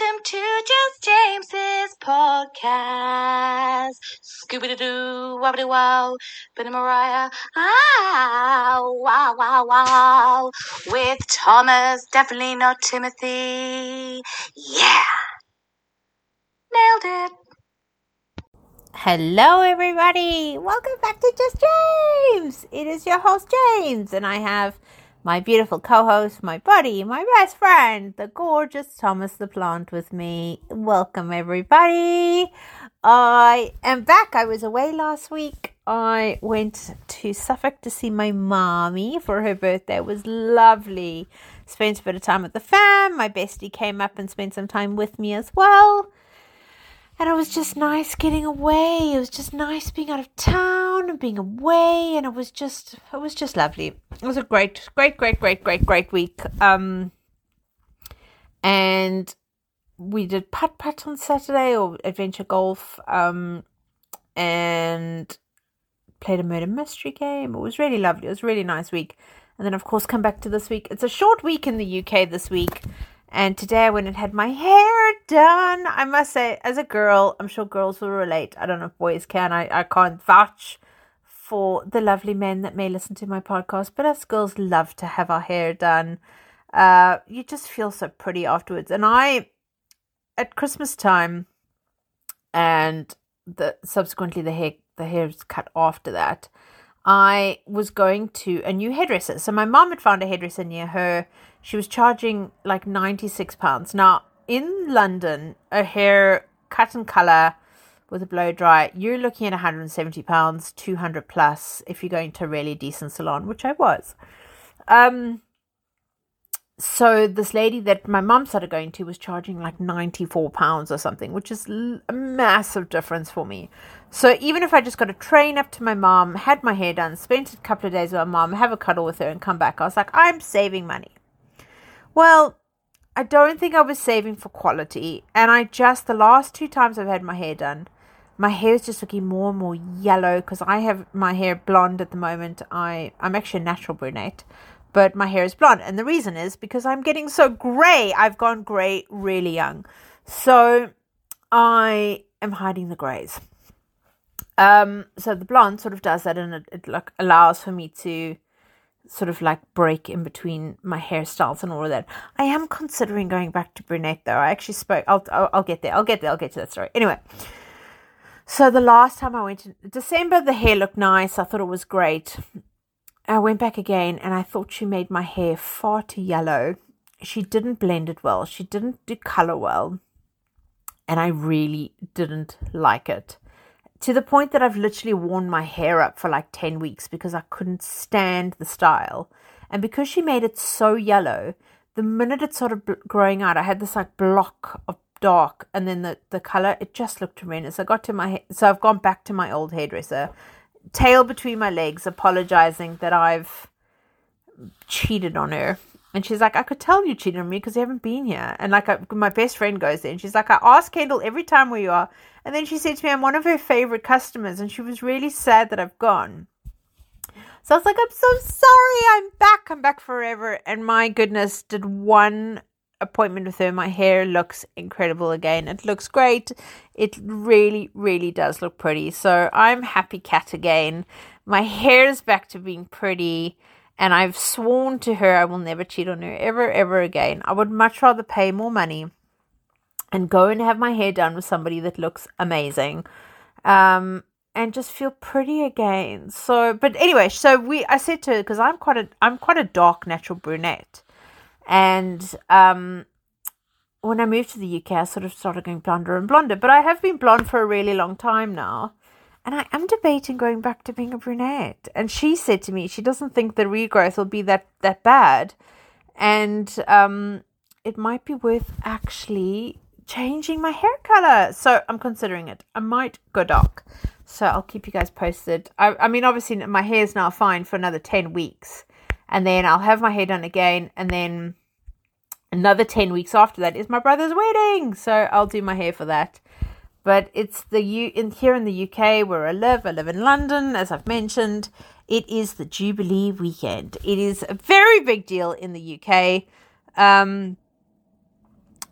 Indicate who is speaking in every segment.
Speaker 1: Welcome to Just James's podcast. Scooby Doo, wobbly wow, Benny Mariah, ah, wow, wow, wow. With Thomas, definitely not Timothy. Yeah. Nailed it.
Speaker 2: Hello, everybody. Welcome back to Just James. It is your host, James, and I have my beautiful co host, my buddy, my best friend, the gorgeous Thomas the Plant with me. Welcome, everybody. I am back. I was away last week. I went to Suffolk to see my mommy for her birthday. It was lovely. Spent a bit of time with the fam. My bestie came up and spent some time with me as well and it was just nice getting away. It was just nice being out of town and being away, and it was just it was just lovely. It was a great, great, great, great, great, great week. Um, and we did putt putt on Saturday or adventure golf, um, and played a murder mystery game. It was really lovely. It was a really nice week. And then, of course, come back to this week. It's a short week in the UK this week. And today I went and had my hair done. I must say, as a girl, I'm sure girls will relate. I don't know if boys can. I, I can't vouch for the lovely men that may listen to my podcast, but us girls love to have our hair done. Uh, you just feel so pretty afterwards. And I, at Christmas time, and the subsequently the hair the hair is cut after that. I was going to a new hairdresser. So my mom had found a hairdresser near her she was charging like £96. Now, in London, a hair cut and colour with a blow dry, you're looking at £170, 200 plus if you're going to a really decent salon, which I was. Um, so this lady that my mum started going to was charging like 94 pounds or something which is a massive difference for me so even if i just got a train up to my mom had my hair done spent a couple of days with my mom have a cuddle with her and come back i was like i'm saving money well, I don't think I was saving for quality. And I just, the last two times I've had my hair done, my hair is just looking more and more yellow because I have my hair blonde at the moment. I, I'm actually a natural brunette, but my hair is blonde. And the reason is because I'm getting so grey. I've gone grey really young. So I am hiding the greys. Um, so the blonde sort of does that and it, it allows for me to sort of like break in between my hairstyles and all of that. I am considering going back to brunette though. I actually spoke. I'll, I'll, I'll get there. I'll get there. I'll get to that story. Anyway, so the last time I went in December, the hair looked nice. I thought it was great. I went back again and I thought she made my hair far too yellow. She didn't blend it well. She didn't do color well. And I really didn't like it to the point that I've literally worn my hair up for like 10 weeks because I couldn't stand the style. And because she made it so yellow, the minute it started growing out, I had this like block of dark and then the, the color, it just looked horrendous. I got to my, so I've gone back to my old hairdresser, tail between my legs, apologizing that I've cheated on her and she's like, I could tell you cheated on me because you haven't been here. And like, I, my best friend goes there and she's like, I ask Kendall every time where you are. And then she said to me, I'm one of her favorite customers. And she was really sad that I've gone. So I was like, I'm so sorry. I'm back. I'm back forever. And my goodness, did one appointment with her. My hair looks incredible again. It looks great. It really, really does look pretty. So I'm happy cat again. My hair is back to being pretty. And I've sworn to her I will never cheat on her ever, ever again. I would much rather pay more money and go and have my hair done with somebody that looks amazing. Um, and just feel pretty again. So, but anyway, so we, I said to her because I'm quite a, I'm quite a dark natural brunette, and um, when I moved to the UK, I sort of started going blonder and blonder. But I have been blonde for a really long time now, and I am debating going back to being a brunette. And she said to me she doesn't think the regrowth will be that, that bad. And um, it might be worth actually changing my hair color. So I'm considering it. I might go dark. So I'll keep you guys posted. I, I mean, obviously, my hair is now fine for another 10 weeks. And then I'll have my hair done again. And then another 10 weeks after that is my brother's wedding. So I'll do my hair for that but it's the U in here in the UK where I live. I live in London, as I've mentioned. It is the Jubilee weekend. It is a very big deal in the UK. Um,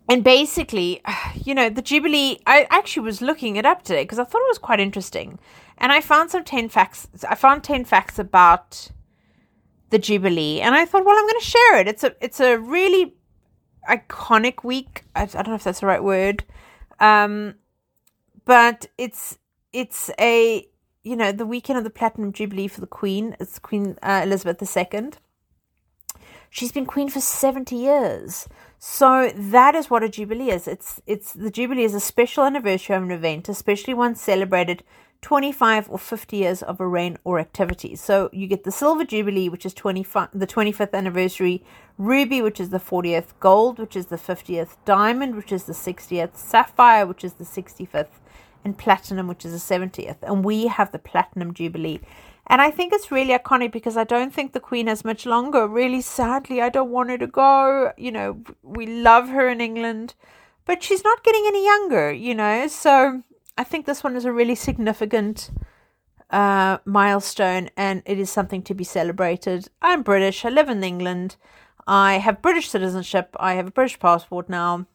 Speaker 2: and basically, you know, the Jubilee, I actually was looking it up today because I thought it was quite interesting. And I found some 10 facts. I found 10 facts about the Jubilee. And I thought, well, I'm going to share it. It's a, it's a really iconic week. I, I don't know if that's the right word. Um, but it's, it's a, you know, the weekend of the Platinum Jubilee for the Queen. It's Queen uh, Elizabeth II. She's been queen for 70 years. So that is what a jubilee is. It's it's the jubilee is a special anniversary of an event, especially one celebrated 25 or 50 years of a reign or activity. So you get the silver jubilee, which is 25 the 25th anniversary, ruby, which is the 40th, gold, which is the 50th, diamond, which is the 60th, sapphire, which is the 65th, and platinum, which is the 70th. And we have the platinum jubilee. And I think it's really iconic because I don't think the Queen has much longer. Really sadly, I don't want her to go. You know, we love her in England, but she's not getting any younger, you know. So I think this one is a really significant uh, milestone and it is something to be celebrated. I'm British, I live in England, I have British citizenship, I have a British passport now,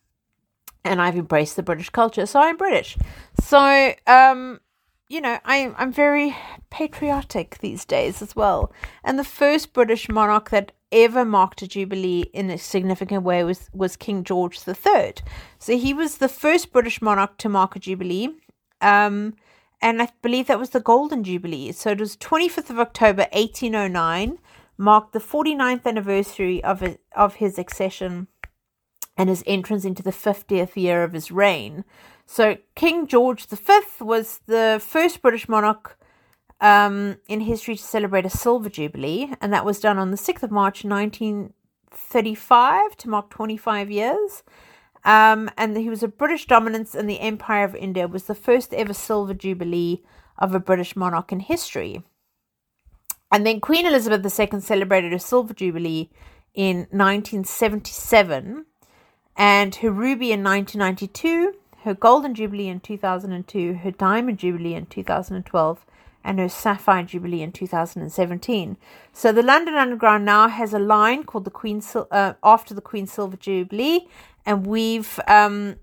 Speaker 2: and I've embraced the British culture, so I'm British. So, um, you know, I, I'm very patriotic these days as well. And the first British monarch that ever marked a jubilee in a significant way was, was King George III. So he was the first British monarch to mark a jubilee. Um, and I believe that was the Golden Jubilee. So it was 25th of October 1809, marked the 49th anniversary of his, of his accession and his entrance into the 50th year of his reign. So King George V was the first British monarch um, in history to celebrate a silver jubilee, and that was done on the 6th of March 1935 to mark 25 years. Um, and he was a British dominance in the Empire of India, was the first ever silver jubilee of a British monarch in history. And then Queen Elizabeth II celebrated a silver jubilee in 1977 and her ruby in 1992 her Golden Jubilee in 2002, her Diamond Jubilee in 2012, and her Sapphire Jubilee in 2017. So the London Underground now has a line called the Queen uh, after the Queen Silver Jubilee, and we've um,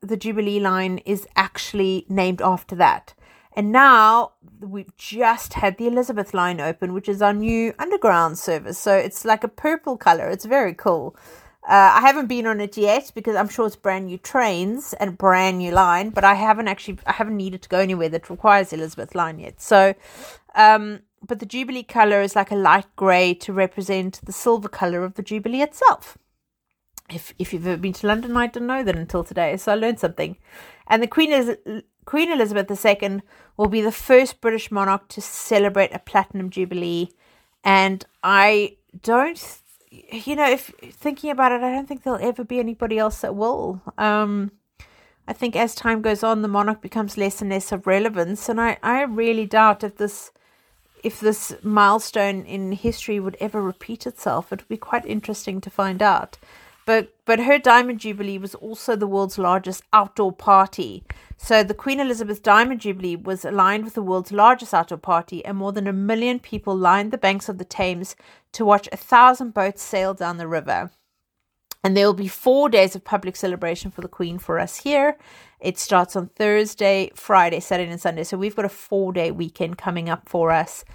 Speaker 2: the Jubilee line is actually named after that. And now we've just had the Elizabeth line open, which is our new underground service. So it's like a purple color. It's very cool. Uh, I haven't been on it yet because I'm sure it's brand new trains and brand new line, but I haven't actually I haven't needed to go anywhere that requires Elizabeth line yet. So, um, but the Jubilee color is like a light grey to represent the silver color of the Jubilee itself. If if you've ever been to London, I didn't know that until today, so I learned something. And the Queen is Queen Elizabeth II will be the first British monarch to celebrate a platinum jubilee, and I don't you know, if thinking about it, I don't think there'll ever be anybody else that will. Um, I think as time goes on, the monarch becomes less and less of relevance, and I, I really doubt if this if this milestone in history would ever repeat itself. It would be quite interesting to find out. But but her Diamond Jubilee was also the world's largest outdoor party. So the Queen Elizabeth Diamond Jubilee was aligned with the world's largest outdoor party, and more than a million people lined the banks of the Thames to watch a thousand boats sail down the river. And there will be four days of public celebration for the Queen for us here. It starts on Thursday, Friday, Saturday, and Sunday. So we've got a four day weekend coming up for us.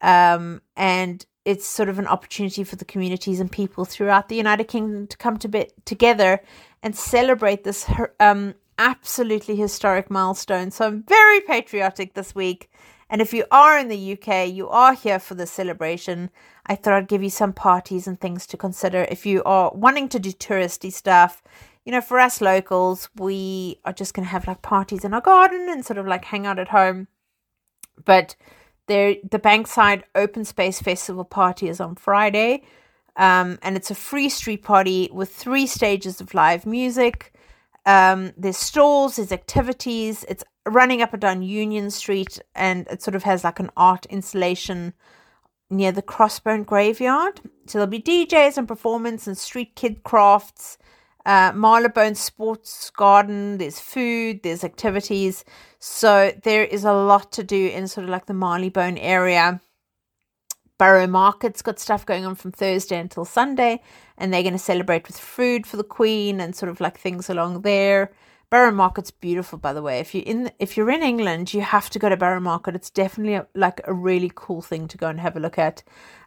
Speaker 2: Um, and it's sort of an opportunity for the communities and people throughout the United Kingdom to come to bit together and celebrate this um, absolutely historic milestone. So I'm very patriotic this week. And if you are in the UK, you are here for the celebration. I thought I'd give you some parties and things to consider if you are wanting to do touristy stuff. You know, for us locals, we are just going to have like parties in our garden and sort of like hang out at home. But there, the Bankside Open Space Festival party is on Friday. Um, and it's a free street party with three stages of live music. Um, there's stalls, there's activities. It's running up and down Union Street, and it sort of has like an art installation near the Crossbone Graveyard. So there'll be DJs and performance and street kid crafts. Uh, Marylebone Sports Garden. There's food. There's activities. So there is a lot to do in sort of like the Marylebone area. Borough Market's got stuff going on from Thursday until Sunday, and they're going to celebrate with food for the Queen and sort of like things along there. Borough Market's beautiful, by the way. If you're in if you're in England, you have to go to Borough Market. It's definitely a, like a really cool thing to go and have a look at.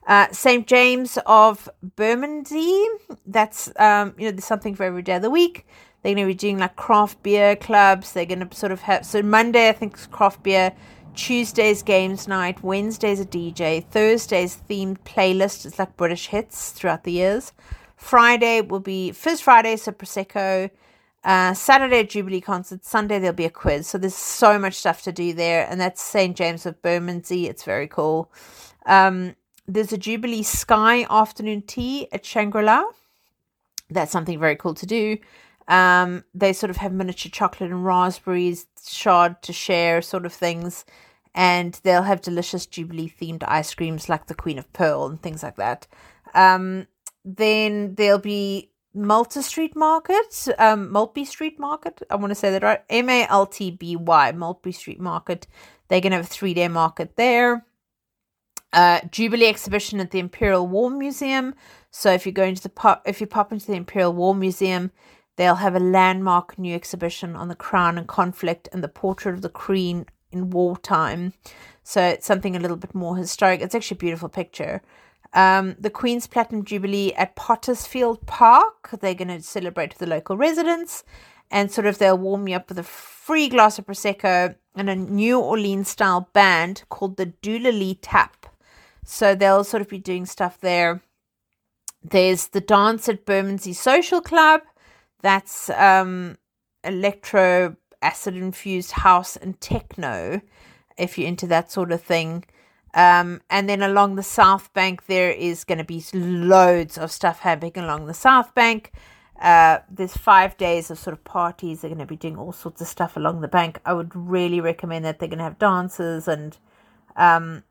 Speaker 2: Uh, St James of Bermondsey. That's um, you know there's something for every day of the week. They're going to be doing like craft beer clubs. They're going to sort of have so Monday I think is craft beer. Tuesday's games night. Wednesday's a DJ. Thursday's themed playlist. It's like British hits throughout the years. Friday will be Fizz Friday, so Prosecco. Uh, Saturday, Jubilee concert. Sunday, there'll be a quiz. So there's so much stuff to do there. And that's St. James of Bermondsey. It's very cool. Um, there's a Jubilee Sky afternoon tea at Shangri La. That's something very cool to do. Um, they sort of have miniature chocolate and raspberries, shard to share sort of things. And they'll have delicious Jubilee themed ice creams like the Queen of Pearl and things like that. Um, then there'll be Malta Street Market, um, Maltby Street Market. I want to say that right. M A L T B Y, Maltby Street Market. They're going to have a three day market there. Uh, Jubilee exhibition at the Imperial War Museum. So if you go into the pop, if you pop into the Imperial War Museum, they'll have a landmark new exhibition on the crown and conflict and the portrait of the Queen in wartime. So it's something a little bit more historic. It's actually a beautiful picture. Um, the Queen's Platinum Jubilee at Pottersfield Park. They're going to celebrate with the local residents and sort of they'll warm you up with a free glass of Prosecco and a New Orleans style band called the Doolally Tap. So they'll sort of be doing stuff there. There's the dance at Bermondsey Social Club. That's um, electro acid infused house and techno, if you're into that sort of thing. Um, and then along the South Bank, there is going to be loads of stuff happening along the South Bank. Uh, there's five days of sort of parties. They're going to be doing all sorts of stuff along the bank. I would really recommend that they're going to have dances and, um,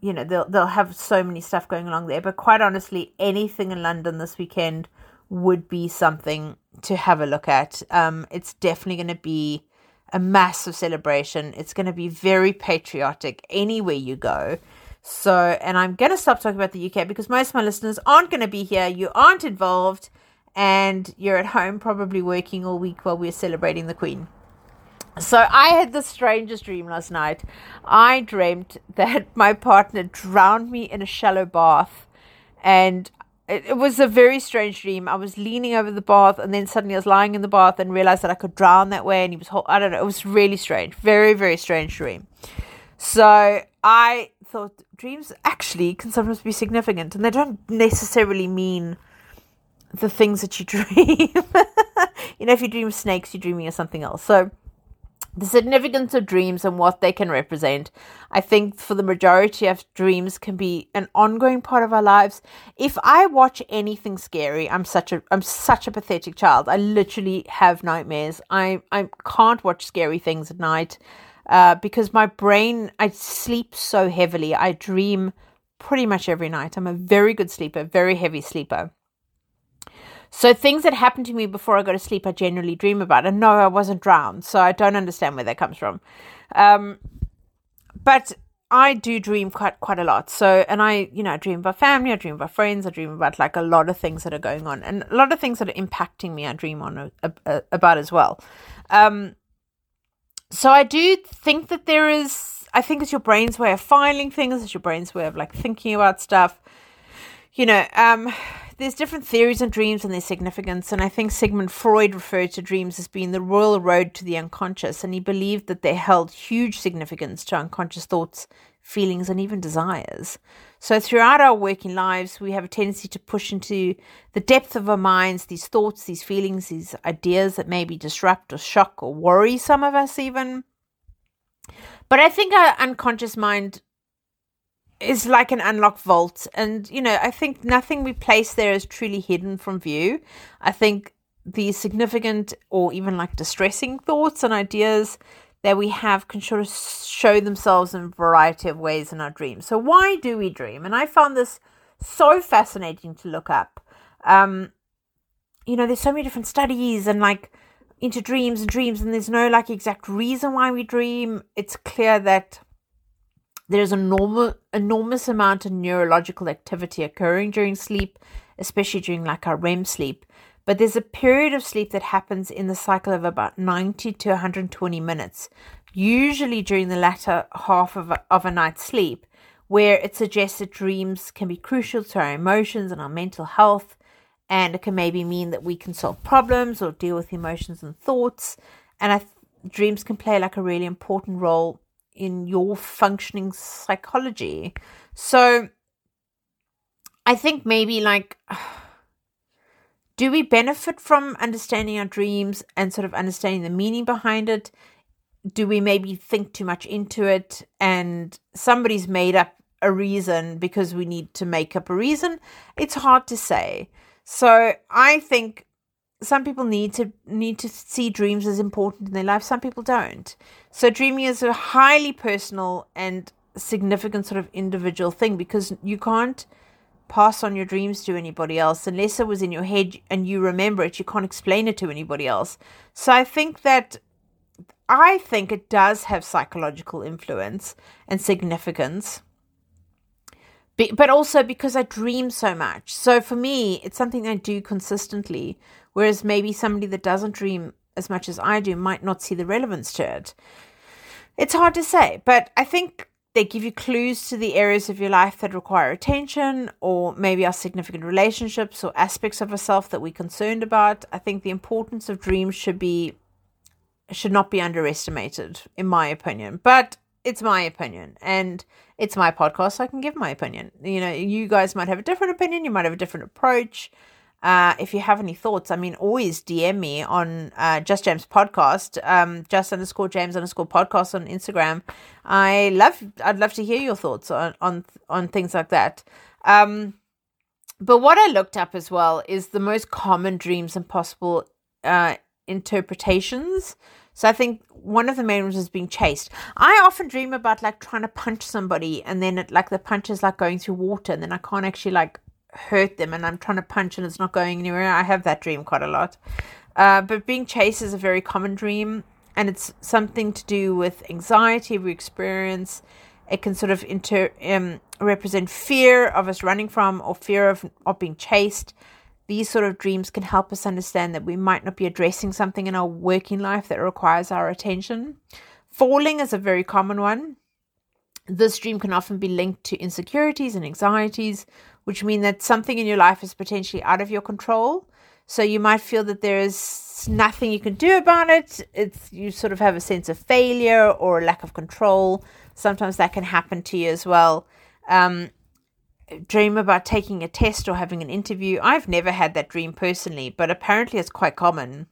Speaker 2: you know, they'll they'll have so many stuff going along there. But quite honestly, anything in London this weekend would be something to have a look at. Um, it's definitely going to be a massive celebration. It's going to be very patriotic anywhere you go. So, and I'm going to stop talking about the UK because most of my listeners aren't going to be here. You aren't involved, and you're at home probably working all week while we're celebrating the Queen. So, I had the strangest dream last night. I dreamt that my partner drowned me in a shallow bath, and it, it was a very strange dream. I was leaning over the bath, and then suddenly I was lying in the bath and realized that I could drown that way. And he was, whole, I don't know, it was really strange, very, very strange dream. So I thought dreams actually can sometimes be significant, and they don't necessarily mean the things that you dream. you know, if you dream snakes, you're dreaming of something else. So the significance of dreams and what they can represent. I think for the majority of dreams can be an ongoing part of our lives. If I watch anything scary, I'm such a I'm such a pathetic child. I literally have nightmares. I I can't watch scary things at night uh, because my brain I sleep so heavily. I dream pretty much every night. I'm a very good sleeper, very heavy sleeper. So things that happen to me before I go to sleep, I generally dream about. And no, I wasn't drowned, so I don't understand where that comes from. Um, but I do dream quite quite a lot. So, and I, you know, I dream about family, I dream about friends, I dream about like a lot of things that are going on, and a lot of things that are impacting me. I dream on a, a, a, about as well. Um, so I do think that there is. I think it's your brain's way of filing things. It's your brain's way of like thinking about stuff. You know, um, there's different theories on dreams and their significance, and I think Sigmund Freud referred to dreams as being the royal road to the unconscious, and he believed that they held huge significance to unconscious thoughts, feelings, and even desires. So, throughout our working lives, we have a tendency to push into the depth of our minds these thoughts, these feelings, these ideas that maybe disrupt or shock or worry some of us, even. But I think our unconscious mind is like an unlocked vault. And, you know, I think nothing we place there is truly hidden from view. I think the significant or even like distressing thoughts and ideas that we have can sort of show themselves in a variety of ways in our dreams. So, why do we dream? And I found this so fascinating to look up. Um, you know, there's so many different studies and like into dreams and dreams, and there's no like exact reason why we dream. It's clear that there's an enormous, enormous amount of neurological activity occurring during sleep, especially during like our REM sleep. But there's a period of sleep that happens in the cycle of about 90 to 120 minutes, usually during the latter half of a, of a night's sleep, where it suggests that dreams can be crucial to our emotions and our mental health. And it can maybe mean that we can solve problems or deal with emotions and thoughts. And I th- dreams can play like a really important role in your functioning psychology. So I think maybe like do we benefit from understanding our dreams and sort of understanding the meaning behind it? Do we maybe think too much into it and somebody's made up a reason because we need to make up a reason? It's hard to say. So I think some people need to need to see dreams as important in their life some people don't. So dreaming is a highly personal and significant sort of individual thing because you can't pass on your dreams to anybody else unless it was in your head and you remember it. You can't explain it to anybody else. So i think that i think it does have psychological influence and significance but also because I dream so much. So for me, it's something I do consistently. Whereas maybe somebody that doesn't dream as much as I do might not see the relevance to it. It's hard to say, but I think they give you clues to the areas of your life that require attention, or maybe our significant relationships or aspects of ourselves that we're concerned about. I think the importance of dreams should be should not be underestimated, in my opinion. But it's my opinion, and it's my podcast, so I can give my opinion. You know, you guys might have a different opinion, you might have a different approach. Uh, if you have any thoughts, I mean, always DM me on uh, Just James Podcast, um, just underscore James underscore podcast on Instagram. I love, I'd love to hear your thoughts on on on things like that. Um, but what I looked up as well is the most common dreams and possible uh, interpretations. So I think one of the main ones is being chased. I often dream about like trying to punch somebody, and then it like the punch is like going through water, and then I can't actually like hurt them and I'm trying to punch and it's not going anywhere. I have that dream quite a lot. Uh, but being chased is a very common dream and it's something to do with anxiety we experience. It can sort of inter, um, represent fear of us running from or fear of, of being chased. These sort of dreams can help us understand that we might not be addressing something in our working life that requires our attention. Falling is a very common one. This dream can often be linked to insecurities and anxieties, which mean that something in your life is potentially out of your control. So you might feel that there is nothing you can do about it. It's you sort of have a sense of failure or a lack of control. Sometimes that can happen to you as well. Um, dream about taking a test or having an interview. I've never had that dream personally, but apparently it's quite common.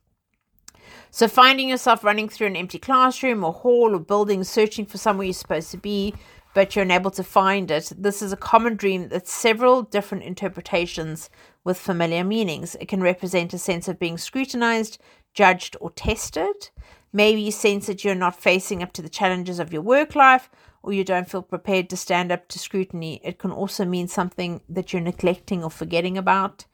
Speaker 2: So, finding yourself running through an empty classroom or hall or building, searching for somewhere you're supposed to be, but you're unable to find it. This is a common dream that's several different interpretations with familiar meanings. It can represent a sense of being scrutinized, judged, or tested. Maybe you sense that you're not facing up to the challenges of your work life, or you don't feel prepared to stand up to scrutiny. It can also mean something that you're neglecting or forgetting about.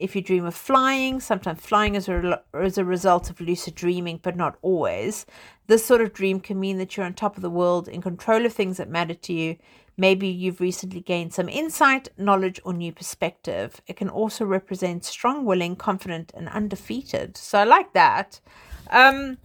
Speaker 2: If you dream of flying, sometimes flying is a, is a result of lucid dreaming, but not always. This sort of dream can mean that you're on top of the world, in control of things that matter to you. Maybe you've recently gained some insight, knowledge, or new perspective. It can also represent strong willing, confident, and undefeated. So I like that. Um,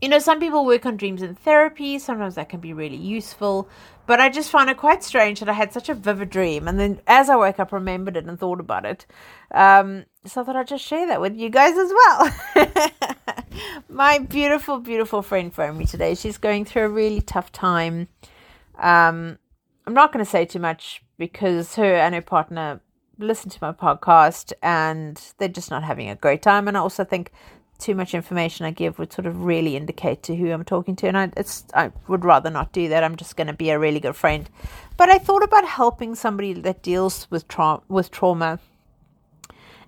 Speaker 2: you know, some people work on dreams in therapy. Sometimes that can be really useful. But I just found it quite strange that I had such a vivid dream. And then as I woke up, remembered it and thought about it. Um, so I thought I'd just share that with you guys as well. My beautiful, beautiful friend phoned me today. She's going through a really tough time. Um, I'm not going to say too much because her and her partner listen to my podcast and they're just not having a great time. And I also think too much information I give would sort of really indicate to who I'm talking to, and I, it's I would rather not do that. I'm just going to be a really good friend. But I thought about helping somebody that deals with tra- with trauma,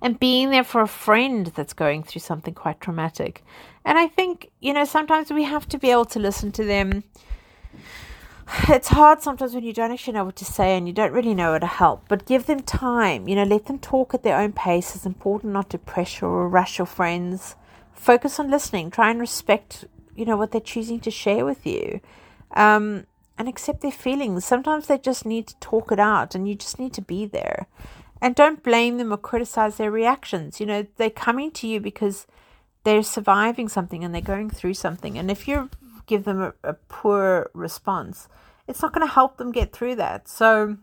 Speaker 2: and being there for a friend that's going through something quite traumatic. And I think you know sometimes we have to be able to listen to them. It's hard sometimes when you don't actually know what to say and you don't really know how to help, but give them time. You know, let them talk at their own pace. It's important not to pressure or rush your friends focus on listening. Try and respect, you know, what they're choosing to share with you. Um, and accept their feelings. Sometimes they just need to talk it out and you just need to be there. and don't blame them or criticize their reactions. You know, they're coming to you because they're surviving something and they're going through something. And if you give them a, a poor response, it's not going to help them get through that. So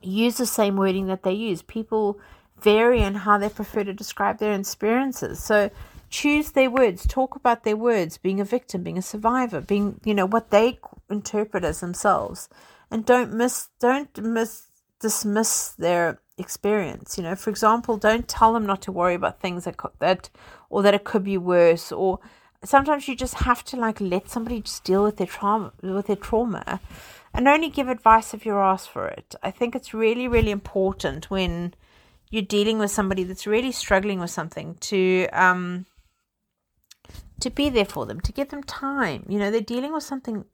Speaker 2: use the same wording that they use. People vary in how they prefer to describe their experiences. So choose their words, talk about their words, being a victim, being a survivor, being, you know, what they interpret as themselves. And don't miss don't miss dismiss their experience. You know, for example, don't tell them not to worry about things that that or that it could be worse or sometimes you just have to like let somebody just deal with their trauma with their trauma and only give advice if you're asked for it. I think it's really, really important when you're dealing with somebody that's really struggling with something to um to be there for them, to give them time. You know, they're dealing with something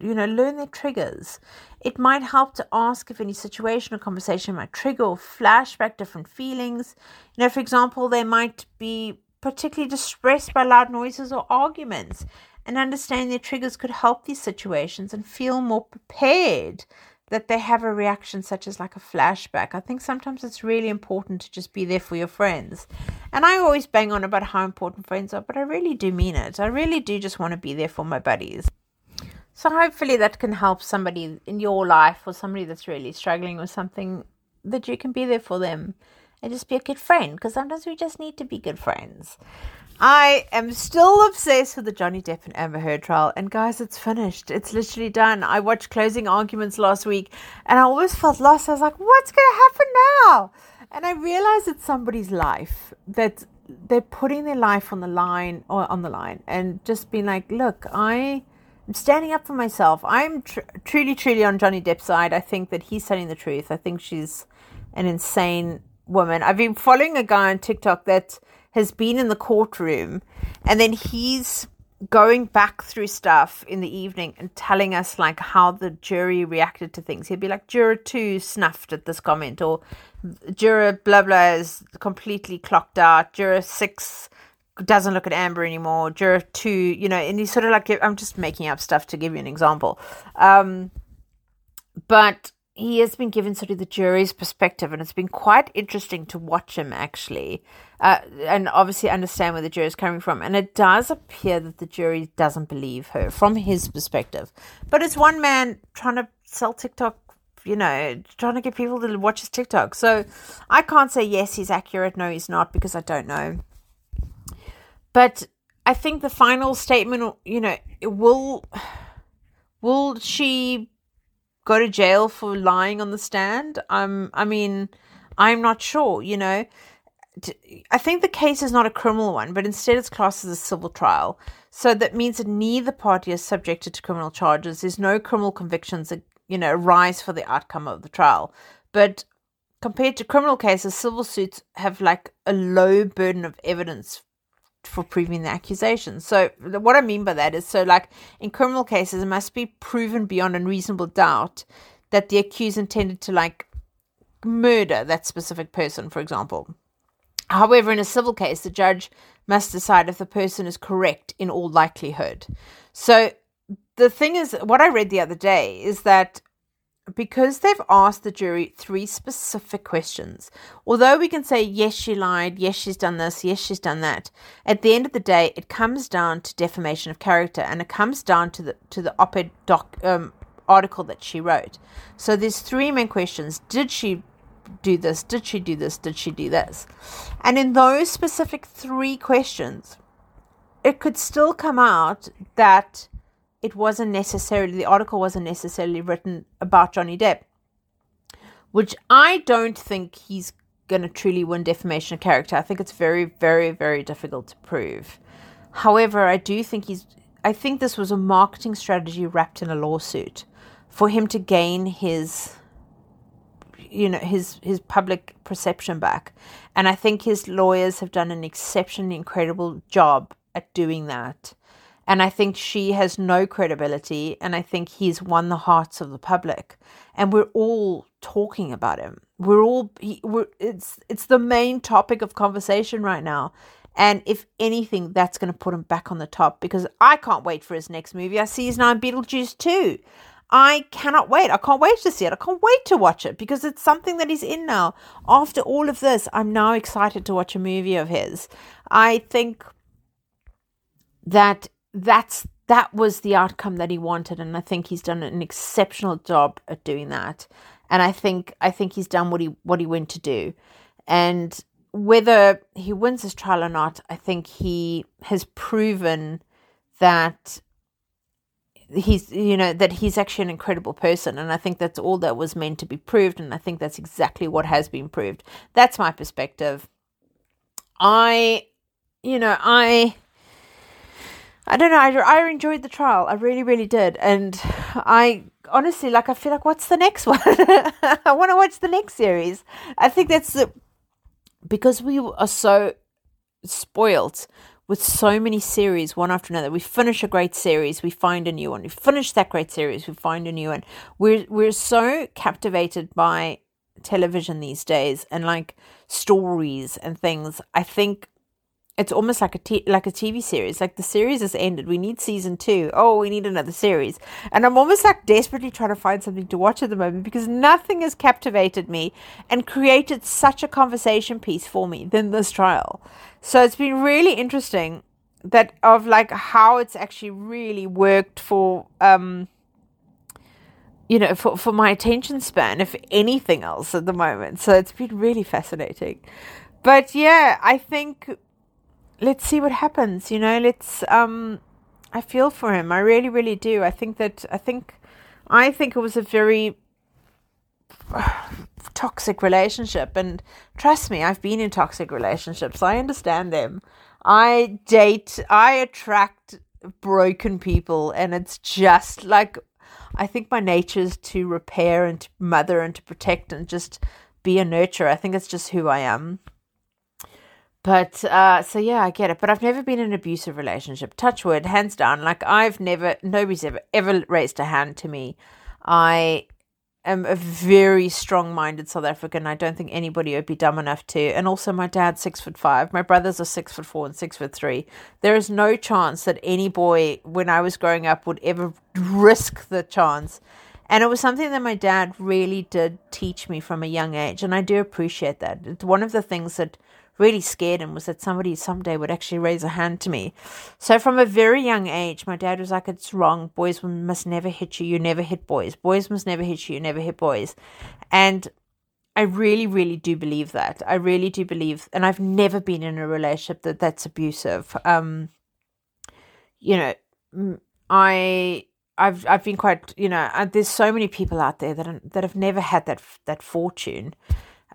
Speaker 2: you know, learn their triggers. It might help to ask if any situation or conversation might trigger or flashback different feelings. You know, for example, they might be particularly distressed by loud noises or arguments, and understanding their triggers could help these situations and feel more prepared that they have a reaction such as like a flashback. I think sometimes it's really important to just be there for your friends. And I always bang on about how important friends are, but I really do mean it. I really do just want to be there for my buddies. So hopefully that can help somebody in your life or somebody that's really struggling with something that you can be there for them and just be a good friend because sometimes we just need to be good friends. I am still obsessed with the Johnny Depp and Amber Heard trial. And guys, it's finished. It's literally done. I watched closing arguments last week and I always felt lost. I was like, what's going to happen now? And I realized it's somebody's life that they're putting their life on the line or on the line and just being like, look, I I'm standing up for myself. I'm tr- truly, truly on Johnny Depp's side. I think that he's telling the truth. I think she's an insane woman. I've been following a guy on TikTok that has been in the courtroom and then he's going back through stuff in the evening and telling us like how the jury reacted to things. He'd be like, juror two snuffed at this comment, or juror blah blah is completely clocked out. Juror six doesn't look at Amber anymore. Juror two, you know, and he's sort of like I'm just making up stuff to give you an example. Um, but he has been given sort of the jury's perspective, and it's been quite interesting to watch him actually, uh, and obviously understand where the jury is coming from. And it does appear that the jury doesn't believe her from his perspective, but it's one man trying to sell TikTok you know, trying to get people to watch his TikTok. So I can't say yes, he's accurate, no, he's not, because I don't know. But I think the final statement, you know, will will she go to jail for lying on the stand? Um, I mean, I'm not sure. You know, I think the case is not a criminal one, but instead it's classed as a civil trial. So that means that neither party is subjected to criminal charges. There's no criminal convictions that you know arise for the outcome of the trial. But compared to criminal cases, civil suits have like a low burden of evidence for proving the accusation. So what I mean by that is so like in criminal cases it must be proven beyond a reasonable doubt that the accused intended to like murder that specific person, for example. However, in a civil case, the judge must decide if the person is correct in all likelihood. So the thing is, what I read the other day is that because they've asked the jury three specific questions, although we can say, yes, she lied, yes, she's done this, yes, she's done that, at the end of the day, it comes down to defamation of character and it comes down to the, to the op ed doc, um, article that she wrote. So there's three main questions. Did she do this? Did she do this? Did she do this? And in those specific three questions, it could still come out that it wasn't necessarily the article wasn't necessarily written about Johnny Depp, which I don't think he's going to truly win defamation of character. I think it's very, very, very difficult to prove. However, I do think he's. I think this was a marketing strategy wrapped in a lawsuit for him to gain his you know his his public perception back and i think his lawyers have done an exceptionally incredible job at doing that and I think she has no credibility. And I think he's won the hearts of the public. And we're all talking about him. We're all, he, we're, it's, it's the main topic of conversation right now. And if anything, that's going to put him back on the top because I can't wait for his next movie. I see he's now in Beetlejuice too. I cannot wait. I can't wait to see it. I can't wait to watch it because it's something that he's in now. After all of this, I'm now excited to watch a movie of his. I think that that's that was the outcome that he wanted and I think he's done an exceptional job at doing that. And I think I think he's done what he what he went to do. And whether he wins his trial or not, I think he has proven that he's you know that he's actually an incredible person and i think that's all that was meant to be proved and i think that's exactly what has been proved that's my perspective i you know i i don't know i, I enjoyed the trial i really really did and i honestly like i feel like what's the next one i want to watch the next series i think that's the because we are so spoilt with so many series one after another. We finish a great series, we find a new one. We finish that great series, we find a new one. We're we're so captivated by television these days and like stories and things. I think it's almost like a t- like a TV series. Like the series has ended. We need season two. Oh, we need another series. And I'm almost like desperately trying to find something to watch at the moment because nothing has captivated me and created such a conversation piece for me than this trial. So it's been really interesting that of like how it's actually really worked for um you know for for my attention span if anything else at the moment. So it's been really fascinating. But yeah, I think let's see what happens. You know, let's. Um, I feel for him. I really, really do. I think that. I think. I think it was a very toxic relationship, and trust me, I've been in toxic relationships. I understand them. I date. I attract broken people, and it's just like. I think my nature is to repair and to mother and to protect and just be a nurturer. I think it's just who I am. But uh, so yeah, I get it. But I've never been in an abusive relationship. Touch wood, hands down. Like I've never, nobody's ever ever raised a hand to me. I am a very strong-minded South African. I don't think anybody would be dumb enough to. And also, my dad's six foot five. My brothers are six foot four and six foot three. There is no chance that any boy, when I was growing up, would ever risk the chance. And it was something that my dad really did teach me from a young age, and I do appreciate that. It's one of the things that really scared him was that somebody someday would actually raise a hand to me. So from a very young age, my dad was like, "It's wrong. Boys must never hit you. You never hit boys. Boys must never hit you. You never hit boys." And I really, really do believe that. I really do believe, and I've never been in a relationship that that's abusive. Um, you know, I. I've I've been quite you know uh, there's so many people out there that that have never had that that fortune,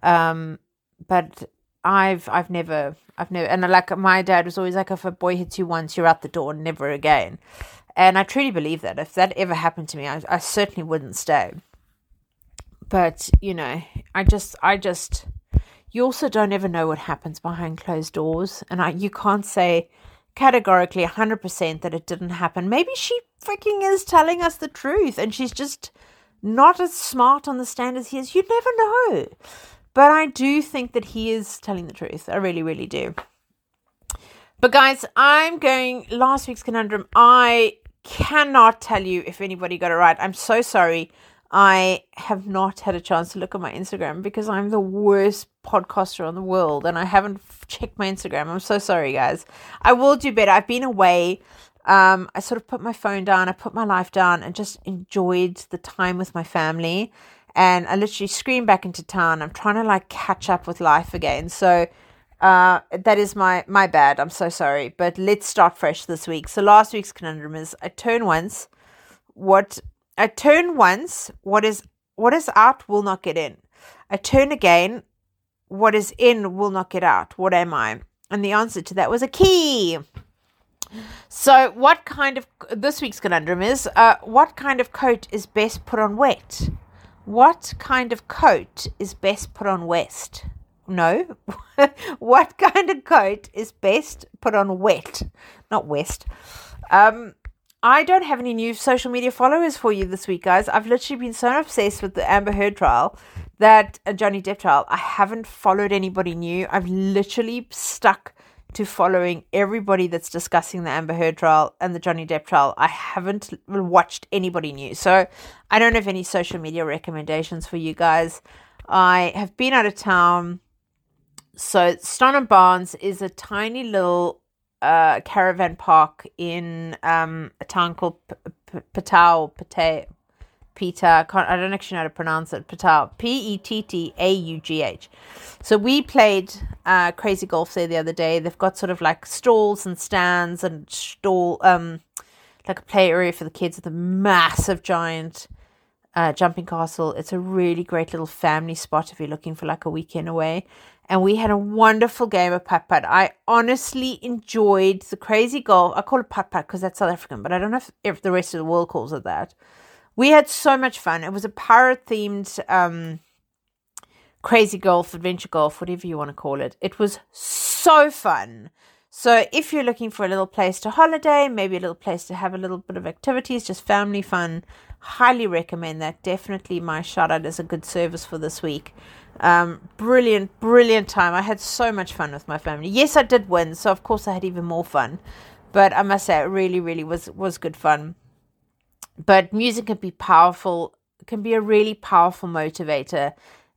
Speaker 2: um, but I've I've never I've never and like my dad was always like if a boy hits you once you're out the door never again, and I truly believe that if that ever happened to me I I certainly wouldn't stay. But you know I just I just you also don't ever know what happens behind closed doors, and I you can't say categorically 100% that it didn't happen. Maybe she freaking is telling us the truth and she's just not as smart on the stand as he is. You never know. But I do think that he is telling the truth. I really, really do. But guys, I'm going last week's conundrum. I cannot tell you if anybody got it right. I'm so sorry. I have not had a chance to look at my Instagram because I'm the worst podcaster on the world and I haven't checked my Instagram. I'm so sorry, guys. I will do better. I've been away. Um, I sort of put my phone down, I put my life down, and just enjoyed the time with my family and I literally scream back into town. I'm trying to like catch up with life again. So uh, that is my my bad. I'm so sorry. But let's start fresh this week. So last week's conundrum is I turn once, what I turn once, what is what is out will not get in. I turn again, what is in will not get out. What am I? And the answer to that was a key. So, what kind of this week's conundrum is? Uh, what kind of coat is best put on wet? What kind of coat is best put on west? No. what kind of coat is best put on wet? Not west. Um, I don't have any new social media followers for you this week, guys. I've literally been so obsessed with the Amber Heard trial that uh, Johnny Depp trial. I haven't followed anybody new. I've literally stuck to following everybody that's discussing the Amber Heard trial and the Johnny Depp trial. I haven't watched anybody new. So I don't have any social media recommendations for you guys. I have been out of town. So Stone and Barns is a tiny little uh, caravan park in um, a town called Patau, Patau, Peter. I, don't actually know how to pronounce it. Petau. P E T T A U G H. So we played uh, Crazy Golf there the other day. They've got sort of like stalls and stands and stall, um, like a play area for the kids with a massive giant uh, jumping castle. It's a really great little family spot if you're looking for like a weekend away. And we had a wonderful game of putt putt. I honestly enjoyed the crazy golf. I call it putt putt because that's South African, but I don't know if, if the rest of the world calls it that. We had so much fun. It was a pirate themed um, crazy golf, adventure golf, whatever you want to call it. It was so fun. So if you're looking for a little place to holiday, maybe a little place to have a little bit of activities, just family fun, highly recommend that. Definitely my shout out as a good service for this week. Um, brilliant, brilliant time. I had so much fun with my family. Yes, I did win, so of course I had even more fun. But I must say, it really, really was was good fun. But music can be powerful, can be a really powerful motivator,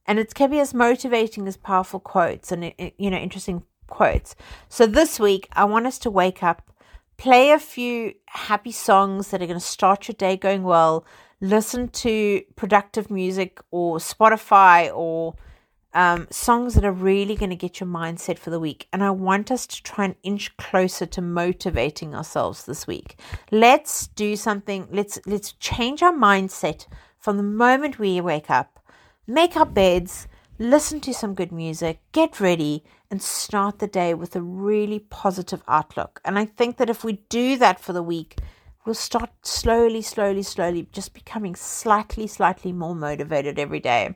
Speaker 2: and it can be as motivating as powerful quotes and eh, you know interesting quotes. So this week, I want us to wake up, play a few happy songs that are going to start your day going well. Listen to productive music or Spotify or um, songs that are really going to get your mindset for the week. And I want us to try and inch closer to motivating ourselves this week. Let's do something. Let's let's change our mindset from the moment we wake up, make our beds, listen to some good music, get ready, and start the day with a really positive outlook. And I think that if we do that for the week, we'll start slowly, slowly, slowly just becoming slightly, slightly more motivated every day.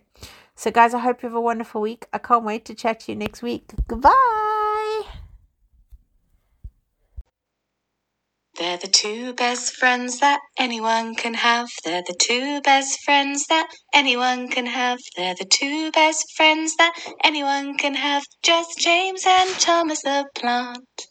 Speaker 2: So, guys, I hope you have a wonderful week. I can't wait to chat to you next week. Goodbye.
Speaker 1: They're the two best friends that anyone can have. They're the two best friends that anyone can have. They're the two best friends that anyone can have. Just James and Thomas the plant.